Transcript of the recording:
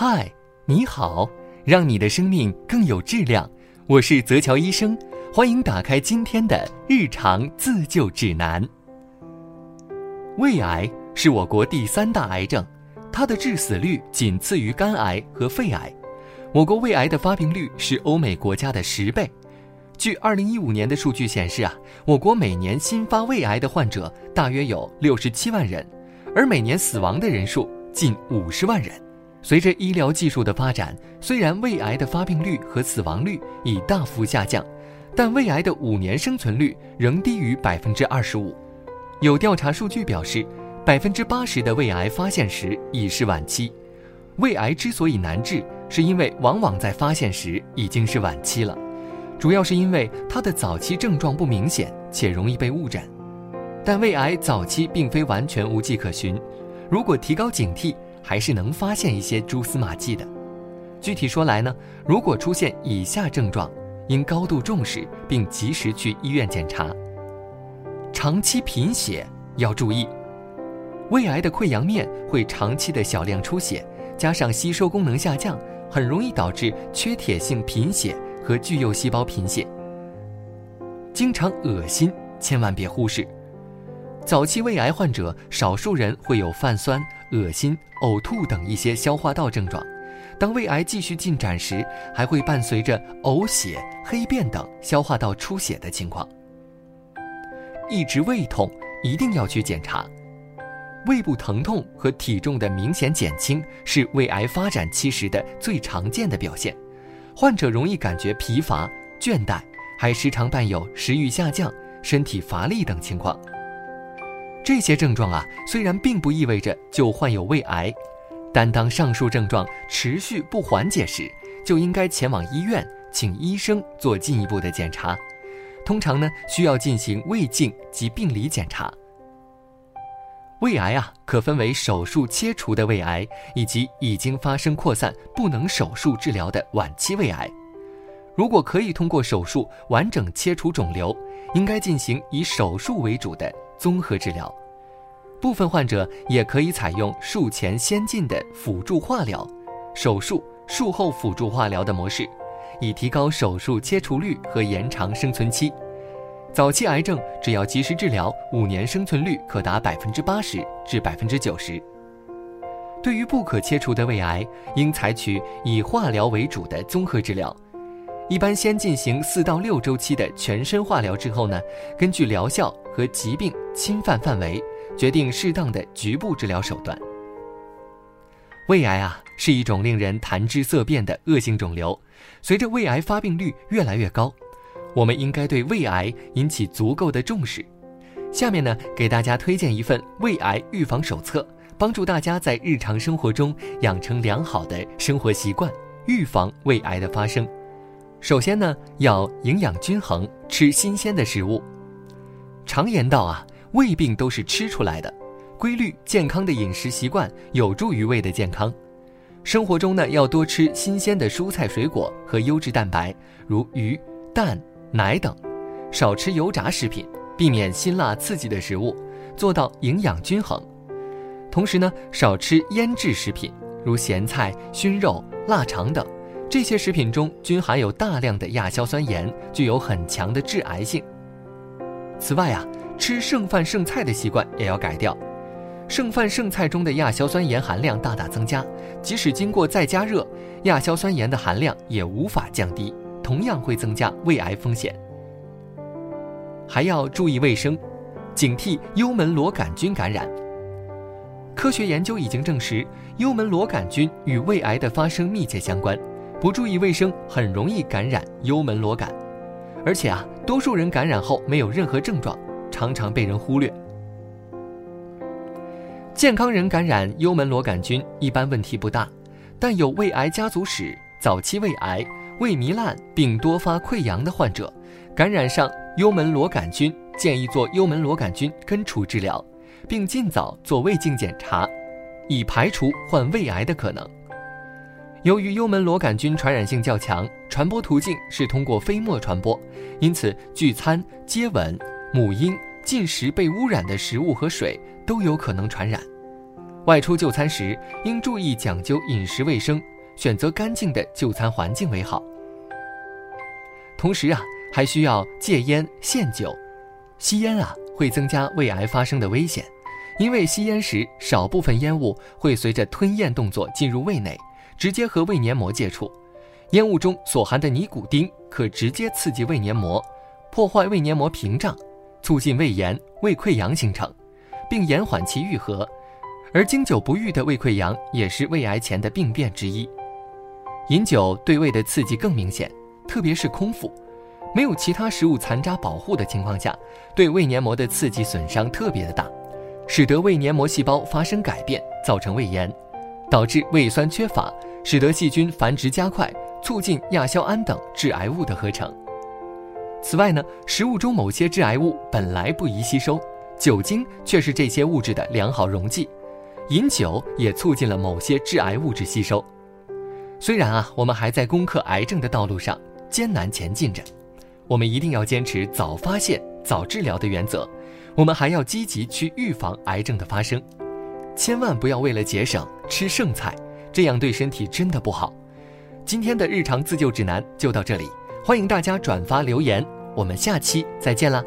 嗨，你好，让你的生命更有质量。我是泽乔医生，欢迎打开今天的日常自救指南。胃癌是我国第三大癌症，它的致死率仅次于肝癌和肺癌。我国胃癌的发病率是欧美国家的十倍。据二零一五年的数据显示啊，我国每年新发胃癌的患者大约有六十七万人，而每年死亡的人数近五十万人。随着医疗技术的发展，虽然胃癌的发病率和死亡率已大幅下降，但胃癌的五年生存率仍低于百分之二十五。有调查数据表示，百分之八十的胃癌发现时已是晚期。胃癌之所以难治，是因为往往在发现时已经是晚期了，主要是因为它的早期症状不明显且容易被误诊。但胃癌早期并非完全无迹可寻，如果提高警惕。还是能发现一些蛛丝马迹的。具体说来呢，如果出现以下症状，应高度重视并及时去医院检查。长期贫血要注意，胃癌的溃疡面会长期的小量出血，加上吸收功能下降，很容易导致缺铁性贫血和巨幼细胞贫血。经常恶心，千万别忽视。早期胃癌患者，少数人会有泛酸、恶心、呕吐等一些消化道症状。当胃癌继续进展时，还会伴随着呕血、黑便等消化道出血的情况。一直胃痛，一定要去检查。胃部疼痛和体重的明显减轻是胃癌发展期时的最常见的表现。患者容易感觉疲乏、倦怠，还时常伴有食欲下降、身体乏力等情况。这些症状啊，虽然并不意味着就患有胃癌，但当上述症状持续不缓解时，就应该前往医院，请医生做进一步的检查。通常呢，需要进行胃镜及病理检查。胃癌啊，可分为手术切除的胃癌，以及已经发生扩散不能手术治疗的晚期胃癌。如果可以通过手术完整切除肿瘤，应该进行以手术为主的。综合治疗，部分患者也可以采用术前先进的辅助化疗、手术术后辅助化疗的模式，以提高手术切除率和延长生存期。早期癌症只要及时治疗，五年生存率可达百分之八十至百分之九十。对于不可切除的胃癌，应采取以化疗为主的综合治疗。一般先进行四到六周期的全身化疗之后呢，根据疗效和疾病侵犯范围，决定适当的局部治疗手段。胃癌啊是一种令人谈之色变的恶性肿瘤，随着胃癌发病率越来越高，我们应该对胃癌引起足够的重视。下面呢，给大家推荐一份胃癌预防手册，帮助大家在日常生活中养成良好的生活习惯，预防胃癌的发生。首先呢，要营养均衡，吃新鲜的食物。常言道啊，胃病都是吃出来的。规律健康的饮食习惯有助于胃的健康。生活中呢，要多吃新鲜的蔬菜水果和优质蛋白，如鱼、蛋、奶等，少吃油炸食品，避免辛辣刺激的食物，做到营养均衡。同时呢，少吃腌制食品，如咸菜、熏肉、腊肠等。这些食品中均含有大量的亚硝酸盐，具有很强的致癌性。此外啊，吃剩饭剩菜的习惯也要改掉。剩饭剩菜中的亚硝酸盐含量大大增加，即使经过再加热，亚硝酸盐的含量也无法降低，同样会增加胃癌风险。还要注意卫生，警惕幽门螺杆菌感染。科学研究已经证实，幽门螺杆菌与胃癌的发生密切相关。不注意卫生，很容易感染幽门螺杆，而且啊，多数人感染后没有任何症状，常常被人忽略。健康人感染幽门螺杆菌一般问题不大，但有胃癌家族史、早期胃癌、胃糜烂并多发溃疡的患者，感染上幽门螺杆菌，建议做幽门螺杆菌根除治疗，并尽早做胃镜检查，以排除患胃癌的可能。由于幽门螺杆菌传染性较强，传播途径是通过飞沫传播，因此聚餐、接吻、母婴、进食被污染的食物和水都有可能传染。外出就餐时应注意讲究饮食卫生，选择干净的就餐环境为好。同时啊，还需要戒烟限酒，吸烟啊会增加胃癌发生的危险，因为吸烟时少部分烟雾会随着吞咽动作进入胃内，直接和胃黏膜接触，烟雾中所含的尼古丁可直接刺激胃黏膜，破坏胃黏膜屏障，促进胃炎、胃溃疡形成，并延缓其愈合，而经久不愈的胃溃疡也是胃癌前的病变之一。饮酒对胃的刺激更明显。特别是空腹，没有其他食物残渣保护的情况下，对胃黏膜的刺激损伤特别的大，使得胃黏膜细胞发生改变，造成胃炎，导致胃酸缺乏，使得细菌繁殖加快，促进亚硝胺等致癌物的合成。此外呢，食物中某些致癌物本来不宜吸收，酒精却是这些物质的良好溶剂，饮酒也促进了某些致癌物质吸收。虽然啊，我们还在攻克癌症的道路上。艰难前进着，我们一定要坚持早发现、早治疗的原则。我们还要积极去预防癌症的发生，千万不要为了节省吃剩菜，这样对身体真的不好。今天的日常自救指南就到这里，欢迎大家转发留言，我们下期再见啦。